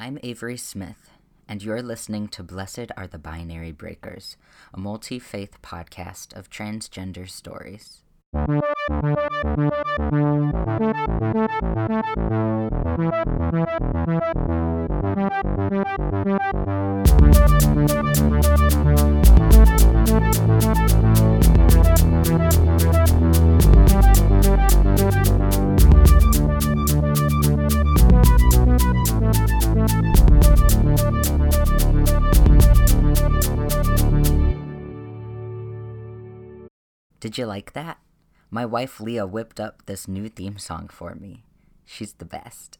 I'm Avery Smith, and you're listening to Blessed Are the Binary Breakers, a multi faith podcast of transgender stories. Did you like that? My wife Leah whipped up this new theme song for me. She's the best.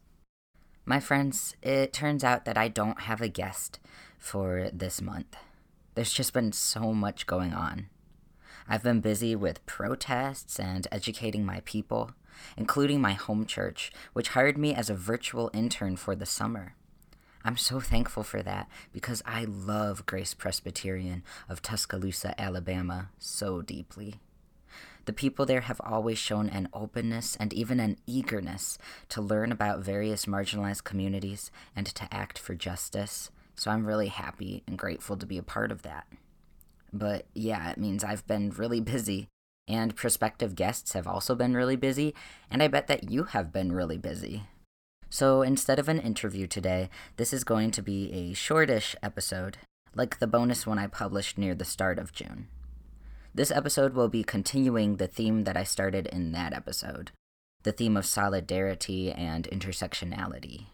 My friends, it turns out that I don't have a guest for this month. There's just been so much going on. I've been busy with protests and educating my people, including my home church, which hired me as a virtual intern for the summer. I'm so thankful for that because I love Grace Presbyterian of Tuscaloosa, Alabama, so deeply. The people there have always shown an openness and even an eagerness to learn about various marginalized communities and to act for justice, so I'm really happy and grateful to be a part of that. But yeah, it means I've been really busy, and prospective guests have also been really busy, and I bet that you have been really busy. So instead of an interview today, this is going to be a shortish episode, like the bonus one I published near the start of June. This episode will be continuing the theme that I started in that episode the theme of solidarity and intersectionality.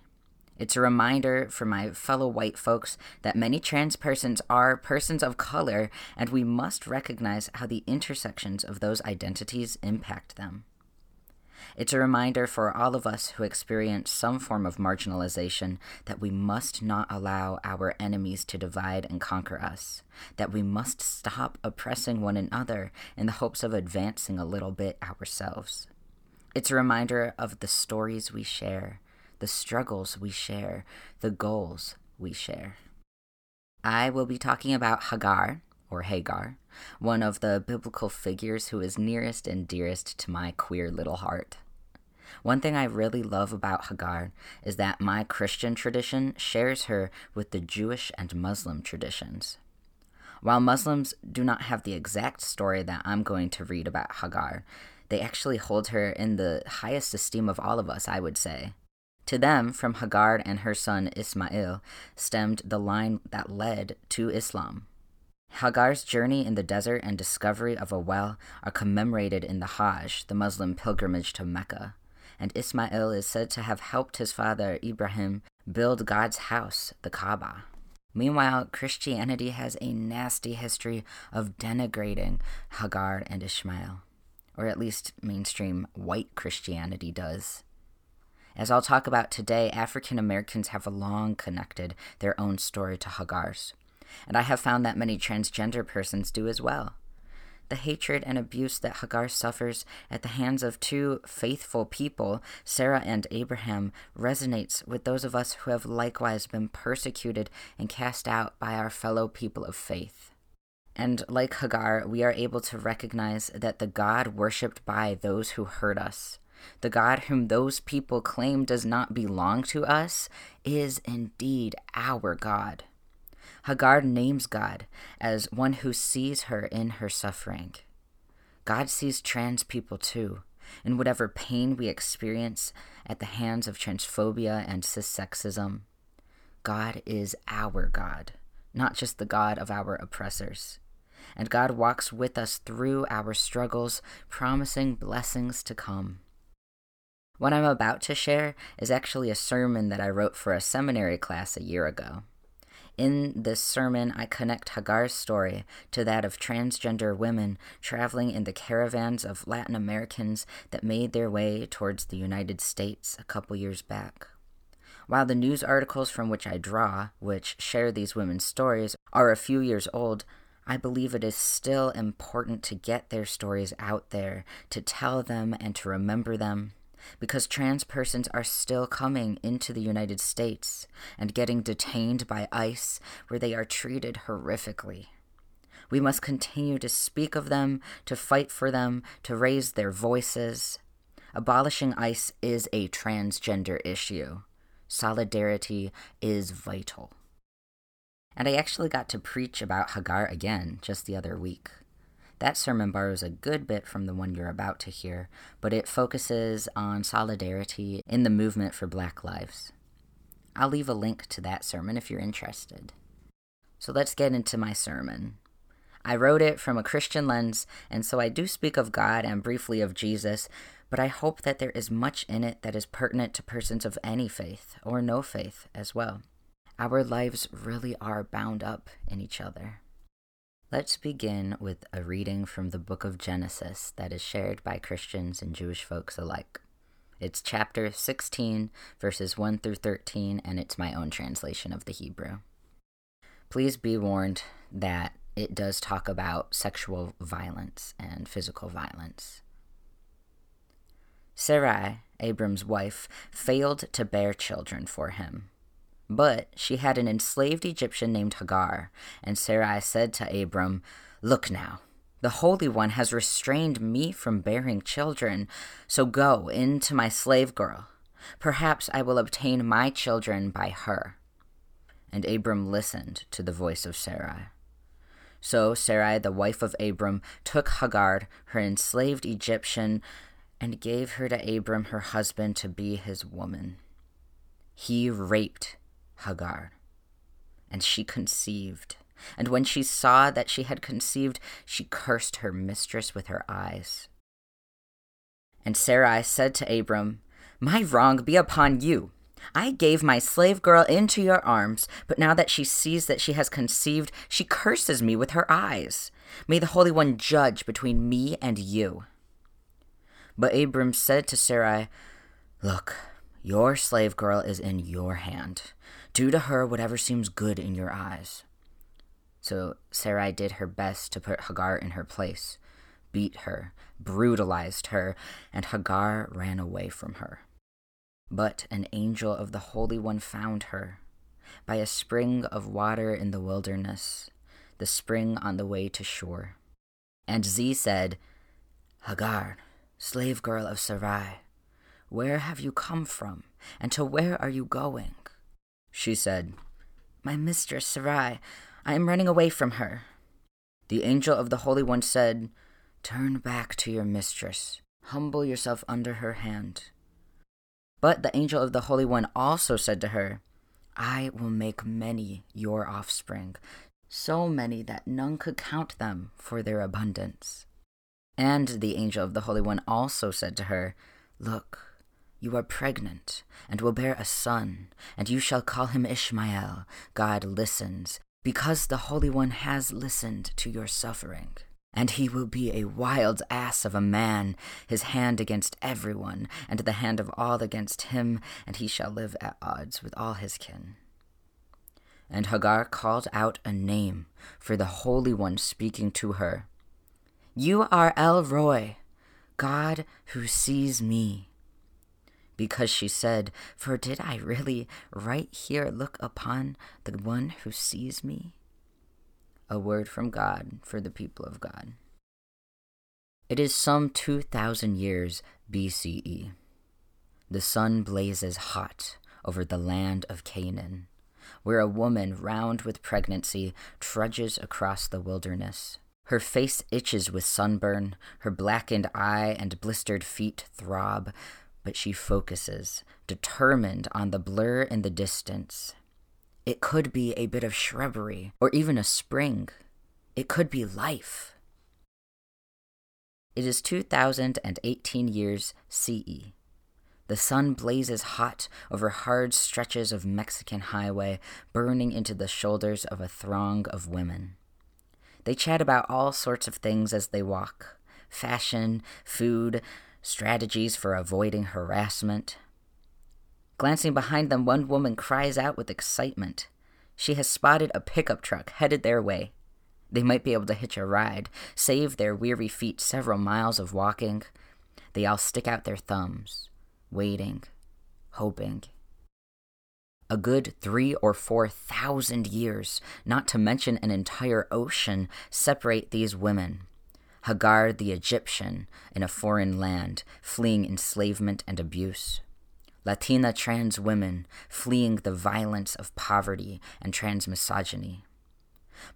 It's a reminder for my fellow white folks that many trans persons are persons of color, and we must recognize how the intersections of those identities impact them. It's a reminder for all of us who experience some form of marginalization that we must not allow our enemies to divide and conquer us, that we must stop oppressing one another in the hopes of advancing a little bit ourselves. It's a reminder of the stories we share, the struggles we share, the goals we share. I will be talking about Hagar, or Hajar, one of the biblical figures who is nearest and dearest to my queer little heart. One thing I really love about Hagar is that my Christian tradition shares her with the Jewish and Muslim traditions. While Muslims do not have the exact story that I'm going to read about Hagar, they actually hold her in the highest esteem of all of us, I would say. To them, from Hagar and her son Ismail stemmed the line that led to Islam. Hagar's journey in the desert and discovery of a well are commemorated in the Hajj, the Muslim pilgrimage to Mecca, and Ismail is said to have helped his father Ibrahim build God's house, the Kaaba. Meanwhile, Christianity has a nasty history of denigrating Hagar and Ishmael, or at least mainstream white Christianity does. As I'll talk about today, African Americans have long connected their own story to Hagar's and I have found that many transgender persons do as well. The hatred and abuse that Hagar suffers at the hands of two faithful people, Sarah and Abraham, resonates with those of us who have likewise been persecuted and cast out by our fellow people of faith. And like Hagar, we are able to recognize that the God worshipped by those who hurt us, the God whom those people claim does not belong to us, is indeed our God. Hagar names God as one who sees her in her suffering. God sees trans people too, in whatever pain we experience at the hands of transphobia and cissexism. God is our God, not just the God of our oppressors. And God walks with us through our struggles, promising blessings to come. What I'm about to share is actually a sermon that I wrote for a seminary class a year ago. In this sermon, I connect Hagar's story to that of transgender women traveling in the caravans of Latin Americans that made their way towards the United States a couple years back. While the news articles from which I draw, which share these women's stories, are a few years old, I believe it is still important to get their stories out there, to tell them and to remember them, because trans persons are still coming into the United States and getting detained by ICE where they are treated horrifically. We must continue to speak of them, to fight for them, to raise their voices. Abolishing ICE is a transgender issue. Solidarity is vital. And I actually got to preach about Hagar again just the other week. That sermon borrows a good bit from the one you're about to hear, but it focuses on solidarity in the movement for Black lives. I'll leave a link to that sermon if you're interested. So let's get into my sermon. I wrote it from a Christian lens, and so I do speak of God and briefly of Jesus, but I hope that there is much in it that is pertinent to persons of any faith or no faith as well. Our lives really are bound up in each other. Let's begin with a reading from the book of Genesis that is shared by Christians and Jewish folks alike. It's chapter 16, verses 1 through 13, and it's my own translation of the Hebrew. Please be warned that it does talk about sexual violence and physical violence. Sarai, Abram's wife, failed to bear children for him. But she had an enslaved Egyptian named Hagar, and Sarai said to Abram, Look now, the Holy One has restrained me from bearing children, so go in to my slave girl. Perhaps I will obtain my children by her. And Abram listened to the voice of Sarai. So Sarai, the wife of Abram, took Hagar, her enslaved Egyptian, and gave her to Abram, her husband, to be his woman. He raped Hagar, and she conceived. And when she saw that she had conceived, she cursed her mistress with her eyes. And Sarai said to Abram, My wrong be upon you. I gave my slave girl into your arms, but now that she sees that she has conceived, she curses me with her eyes. May the Holy One judge between me and you. But Abram said to Sarai, Look, your slave girl is in your hand. Do to her whatever seems good in your eyes. So Sarai did her best to put Hagar in her place, beat her, brutalized her, and Hagar ran away from her. But an angel of the Holy One found her by a spring of water in the wilderness, the spring on the way to Shur. And Z said, Hagar, slave girl of Sarai, where have you come from, and to where are you going? She said, My mistress Sarai, I am running away from her. The angel of the Holy One said, Turn back to your mistress, humble yourself under her hand. But the angel of the Holy One also said to her, I will make many your offspring, so many that none could count them for their abundance. And the angel of the Holy One also said to her, Look, you are pregnant, and will bear a son, and you shall call him Ishmael. God listens, because the Holy One has listened to your suffering. And he will be a wild ass of a man, his hand against everyone, and the hand of all against him, and he shall live at odds with all his kin. And Hagar called out a name for the Holy One speaking to her. You are El Roi, God who sees me. Because she said, For did I really right here look upon the one who sees me? a word from God for the people of God. It is some 2,000 years BCE. The sun blazes hot over the land of Canaan, where a woman round with pregnancy trudges across the wilderness. Her face itches with sunburn, her blackened eye and blistered feet throb, but she focuses, determined on the blur in the distance it could be a bit of shrubbery or even a spring. It could be life. It is 2018 years CE. The sun blazes hot over hard stretches of Mexican highway, burning into the shoulders of a throng of women. They chat about all sorts of things as they walk fashion, food, strategies for avoiding harassment. Glancing behind them, one woman cries out with excitement. She has spotted a pickup truck headed their way. They might be able to hitch a ride, save their weary feet several miles of walking. They all stick out their thumbs, waiting, hoping. A good three or four thousand years, not to mention an entire ocean, separate these women. Hagar the Egyptian in a foreign land, fleeing enslavement and abuse Latina trans women fleeing the violence of poverty and trans misogyny.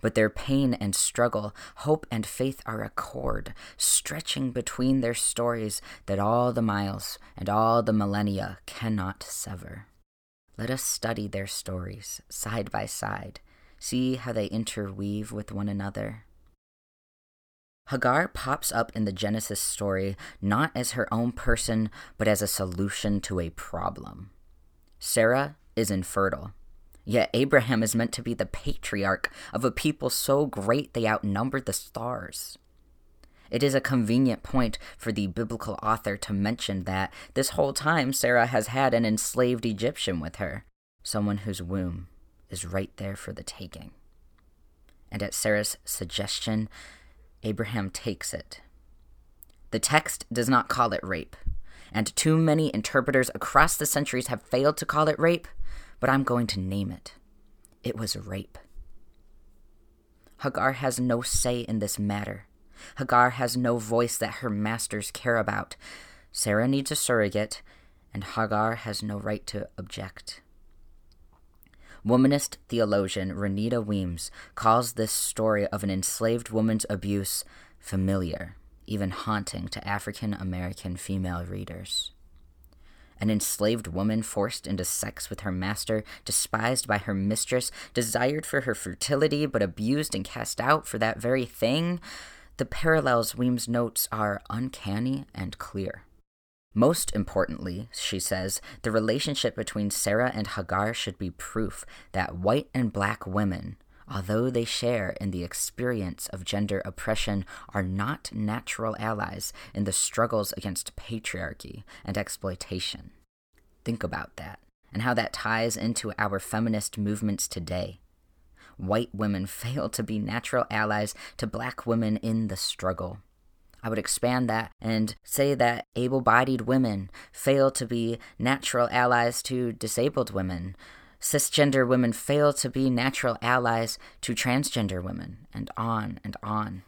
But their pain and struggle, hope and faith are a cord stretching between their stories that all the miles and all the millennia cannot sever. Let us study their stories side by side, see how they interweave with one another. Hagar pops up in the Genesis story not as her own person, but as a solution to a problem. Sarah is infertile. Yet Abraham is meant to be the patriarch of a people so great they outnumber the stars. It is a convenient point for the biblical author to mention that this whole time Sarah has had an enslaved Egyptian with her, someone whose womb is right there for the taking. And at Sarah's suggestion, Abraham takes it. The text does not call it rape, and too many interpreters across the centuries have failed to call it rape, but I'm going to name it. It was rape. Hagar has no say in this matter. Hagar has no voice that her masters care about. Sarah needs a surrogate, and Hagar has no right to object. Womanist theologian Renita Weems calls this story of an enslaved woman's abuse familiar, even haunting to African American female readers. An enslaved woman forced into sex with her master, despised by her mistress, desired for her fertility, but abused and cast out for that very thing. The parallels Weems notes are uncanny and clear. Most importantly, she says, the relationship between Sarah and Hagar should be proof that white and black women, although they share in the experience of gender oppression, are not natural allies in the struggles against patriarchy and exploitation. Think about that, and how that ties into our feminist movements today. White women fail to be natural allies to black women in the struggle. I would expand that and say that able bodied women fail to be natural allies to disabled women. Cisgender women fail to be natural allies to transgender women, and on and on.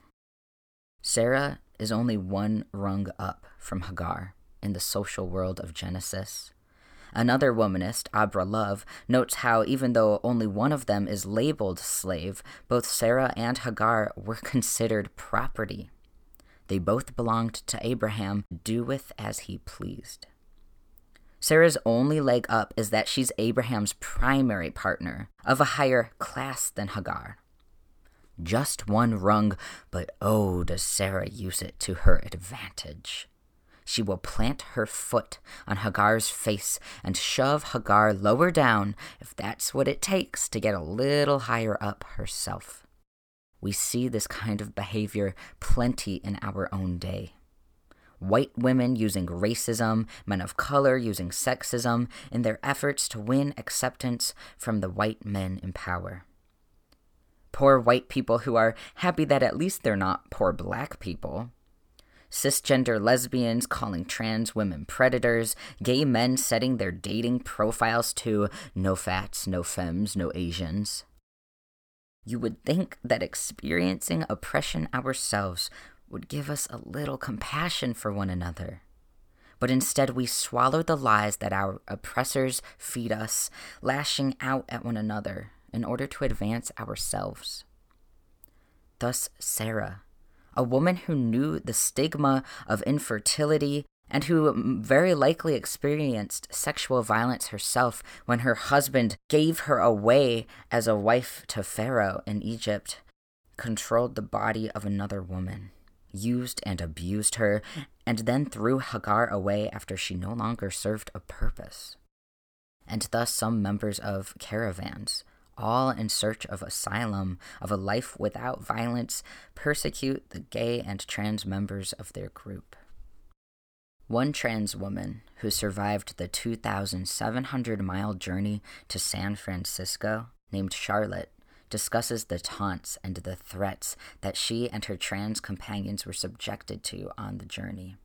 Sarah is only one rung up from Hagar in the social world of Genesis. Another womanist, Abra Love, notes how even though only one of them is labeled slave, both Sarah and Hagar were considered property. They both belonged to Abraham, do with as he pleased. Sarah's only leg up is that she's Abraham's primary partner, of a higher class than Hagar. Just one rung, but oh, does Sarah use it to her advantage. She will plant her foot on Hagar's face and shove Hagar lower down if that's what it takes to get a little higher up herself. We see this kind of behavior plenty in our own day. White women using racism, men of color using sexism in their efforts to win acceptance from the white men in power. Poor white people who are happy that at least they're not poor black people. Cisgender lesbians calling trans women predators, gay men setting their dating profiles to no fats, no femmes, no Asians. You would think that experiencing oppression ourselves would give us a little compassion for one another. But instead, we swallow the lies that our oppressors feed us, lashing out at one another in order to advance ourselves. Thus, Sarah, a woman who knew the stigma of infertility and who mm, very likely experienced sexual violence herself when her husband gave her away as a wife to Pharaoh in Egypt, controlled the body of another woman, used and abused her, and then threw Hagar away after she no longer served a purpose. And thus, some members of caravans, all in search of asylum, of a life without violence, persecute the gay and trans members of their group. One trans woman who survived the 2,700 mile journey to San Francisco, named Charlotte, discusses the taunts and the threats that she and her trans companions were subjected to on the journey.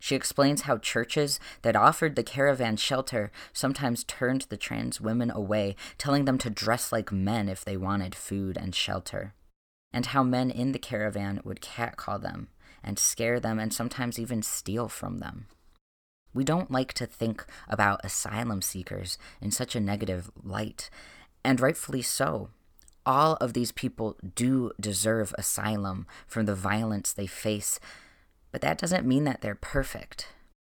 She explains how churches that offered the caravan shelter sometimes turned the trans women away, telling them to dress like men if they wanted food and shelter, and how men in the caravan would catcall them and scare them and sometimes even steal from them. We don't like to think about asylum seekers in such a negative light, and rightfully so. All of these people do deserve asylum from the violence they face, but that doesn't mean that they're perfect.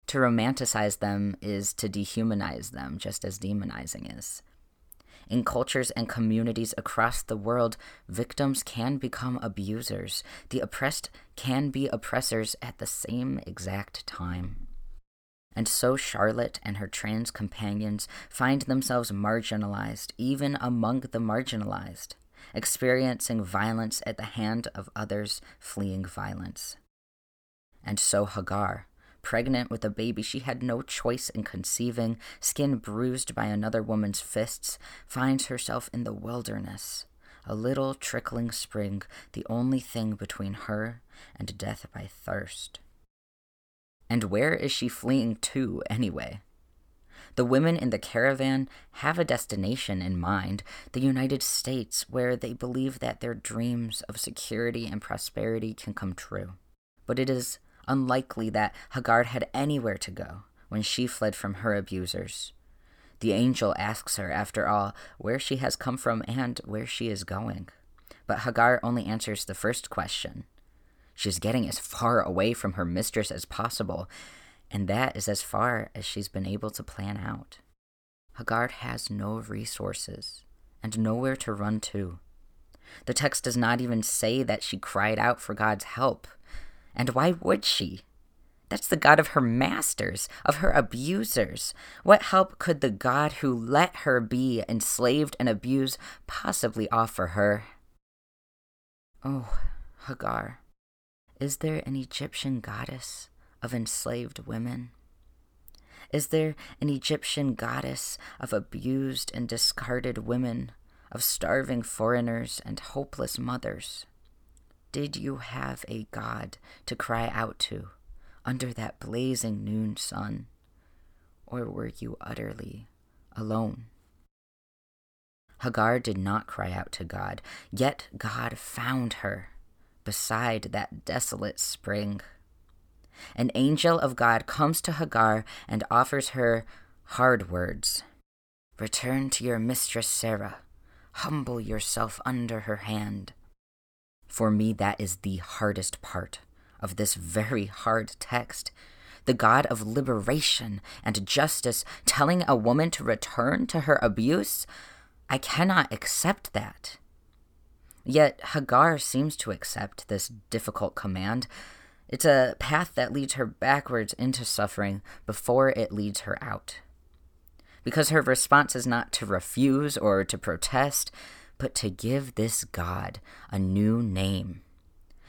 To romanticize them is to dehumanize them, just as demonizing is. In cultures and communities across the world, victims can become abusers. The oppressed can be oppressors at the same exact time. And so Charlotte and her trans companions find themselves marginalized, even among the marginalized, experiencing violence at the hand of others fleeing violence. And so Hagar, pregnant with a baby she had no choice in conceiving, skin bruised by another woman's fists, finds herself in the wilderness, a little trickling spring, the only thing between her and death by thirst. And where is she fleeing to, anyway? The women in the caravan have a destination in mind the United States, where they believe that their dreams of security and prosperity can come true. But it is unlikely that Hagar had anywhere to go when she fled from her abusers. The angel asks her, after all, where she has come from and where she is going. But Hagar only answers the first question She's getting as far away from her mistress as possible, and that is as far as she's been able to plan out. Hagar has no resources and nowhere to run to. The text does not even say that she cried out for God's help. And why would she? That's the God of her masters, of her abusers. What help could the God who let her be enslaved and abused possibly offer her? Oh, Hagar, is there an Egyptian goddess of enslaved women? Is there an Egyptian goddess of abused and discarded women, of starving foreigners and hopeless mothers? Did you have a God to cry out to under that blazing noon sun? Or were you utterly alone? Hagar did not cry out to God, yet God found her beside that desolate spring. An angel of God comes to Hagar and offers her hard words Return to your mistress Sarah, humble yourself under her hand. For me, that is the hardest part of this very hard text. The God of liberation and justice telling a woman to return to her abuse? I cannot accept that. Yet Hagar seems to accept this difficult command. It's a path that leads her backwards into suffering before it leads her out. Because her response is not to refuse or to protest, but to give this God a new name.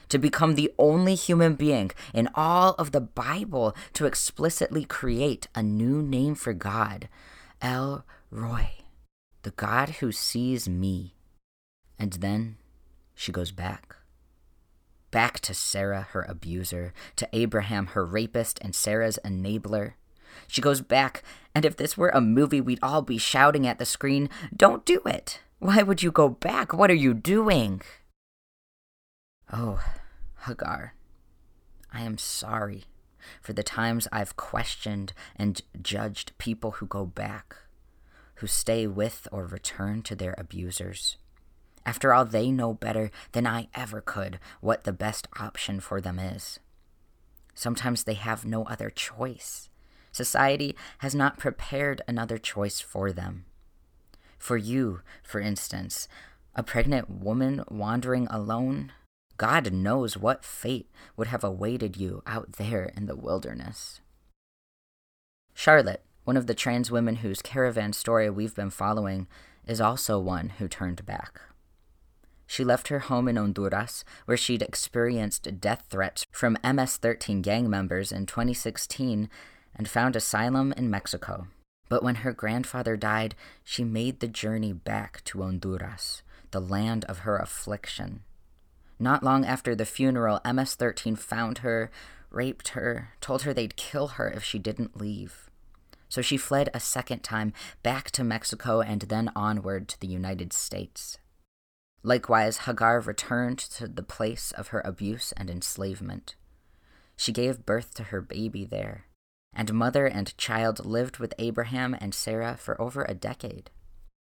To become the only human being in all of the Bible to explicitly create a new name for God El Roi, the God who sees me. And then she goes back. Back to Sarah, her abuser, to Abraham, her rapist, and Sarah's enabler. She goes back, and if this were a movie, we'd all be shouting at the screen, Don't do it! Why would you go back? What are you doing? Oh, Hagar, I am sorry for the times I've questioned and judged people who go back, who stay with or return to their abusers. After all, they know better than I ever could what the best option for them is. Sometimes they have no other choice. Society has not prepared another choice for them. For you, for instance, a pregnant woman wandering alone, God knows what fate would have awaited you out there in the wilderness. Charlotte, one of the trans women whose caravan story we've been following, is also one who turned back. She left her home in Honduras, where she'd experienced death threats from MS 13 gang members in 2016, and found asylum in Mexico. But when her grandfather died, she made the journey back to Honduras, the land of her affliction. Not long after the funeral, MS 13 found her, raped her, told her they'd kill her if she didn't leave. So she fled a second time back to Mexico and then onward to the United States. Likewise, Hagar returned to the place of her abuse and enslavement. She gave birth to her baby there and mother and child lived with Abraham and Sarah for over a decade.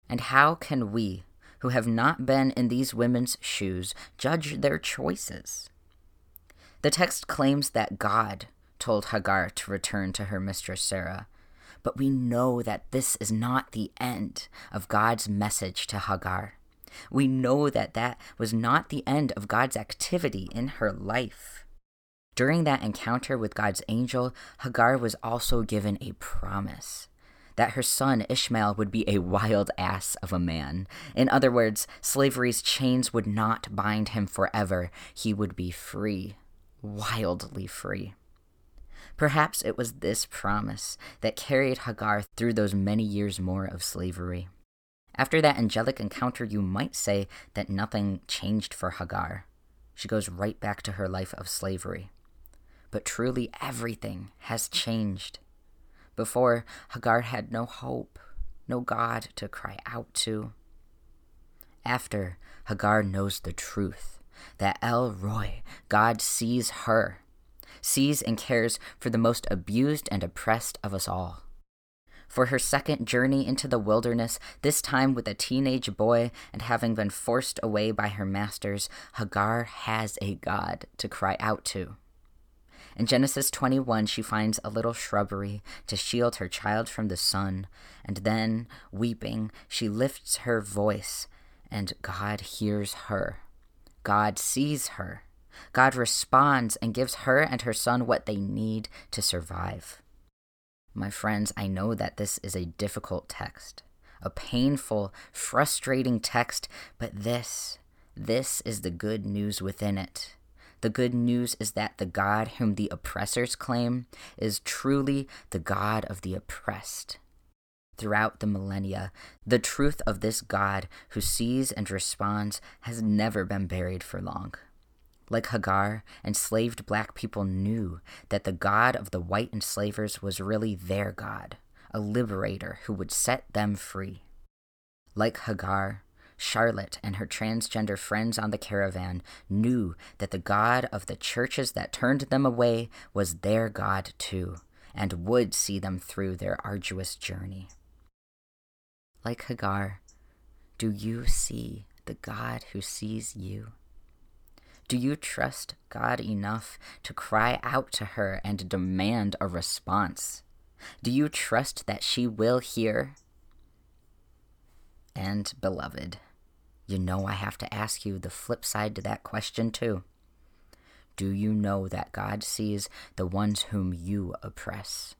And how can we, who have not been in these women's shoes, judge their choices? The text claims that God told Hagar to return to her mistress Sarah, but we know that this is not the end of God's message to Hagar. We know that that was not the end of God's activity in her life. During that encounter with God's angel, Hagar was also given a promise that her son Ishmael would be a wild ass of a man. In other words, slavery's chains would not bind him forever. He would be free, wildly free. Perhaps it was this promise that carried Hagar through those many years more of slavery. After that angelic encounter, you might say that nothing changed for Hagar. She goes right back to her life of slavery but truly everything has changed. Before, Hagar had no hope, no God to cry out to. After, Hagar knows the truth that El Roi, God sees her, sees and cares for the most abused and oppressed of us all. For her second journey into the wilderness, this time with a teenage boy and having been forced away by her masters, Hagar has a God to cry out to. In Genesis 21, she finds a little shrubbery to shield her child from the sun, and then, weeping, she lifts her voice, and God hears her. God sees her. God responds and gives her and her son what they need to survive. My friends, I know that this is a difficult text, a painful, frustrating text, but this, this is the good news within it. The good news is that the God whom the oppressors claim is truly the God of the oppressed. Throughout the millennia, the truth of this God who sees and responds has never been buried for long. Like Hagar, enslaved black people knew that the God of the white enslavers was really their God, a liberator who would set them free. Like Hagar, Charlotte and her transgender friends on the caravan knew that the God of the churches that turned them away was their God too, and would see them through their arduous journey. Like Hagar, do you see the God who sees you? Do you trust God enough to cry out to her and demand a response? Do you trust that she will hear? And, beloved, you know I have to ask you the flip side to that question, too. Do you know that God sees the ones whom you oppress?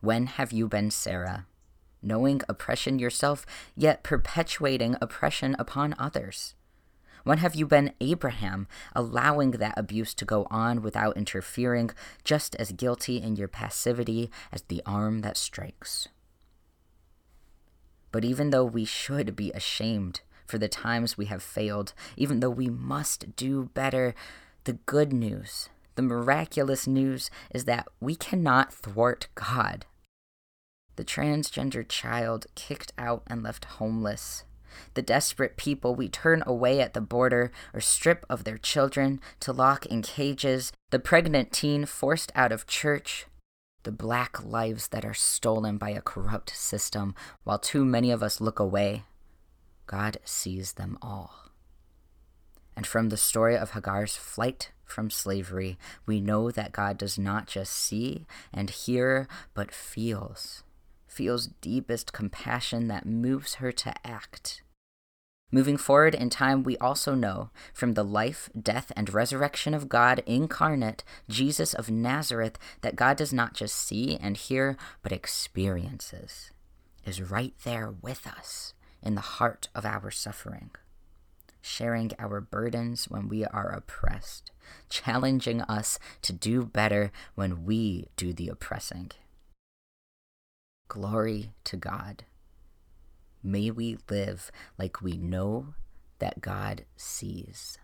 When have you been Sarah, knowing oppression yourself, yet perpetuating oppression upon others? When have you been Abraham, allowing that abuse to go on without interfering, just as guilty in your passivity as the arm that strikes? But even though we should be ashamed for the times we have failed, even though we must do better, the good news, the miraculous news, is that we cannot thwart God. The transgender child kicked out and left homeless. The desperate people we turn away at the border or strip of their children to lock in cages. The pregnant teen forced out of church the black lives that are stolen by a corrupt system, while too many of us look away, God sees them all. And from the story of Hagar's flight from slavery, we know that God does not just see and hear, but feels. Feels deepest compassion that moves her to act. Moving forward in time, we also know from the life, death, and resurrection of God incarnate, Jesus of Nazareth, that God does not just see and hear, but experiences, is right there with us in the heart of our suffering, sharing our burdens when we are oppressed, challenging us to do better when we do the oppressing. Glory to God. May we live like we know that God sees.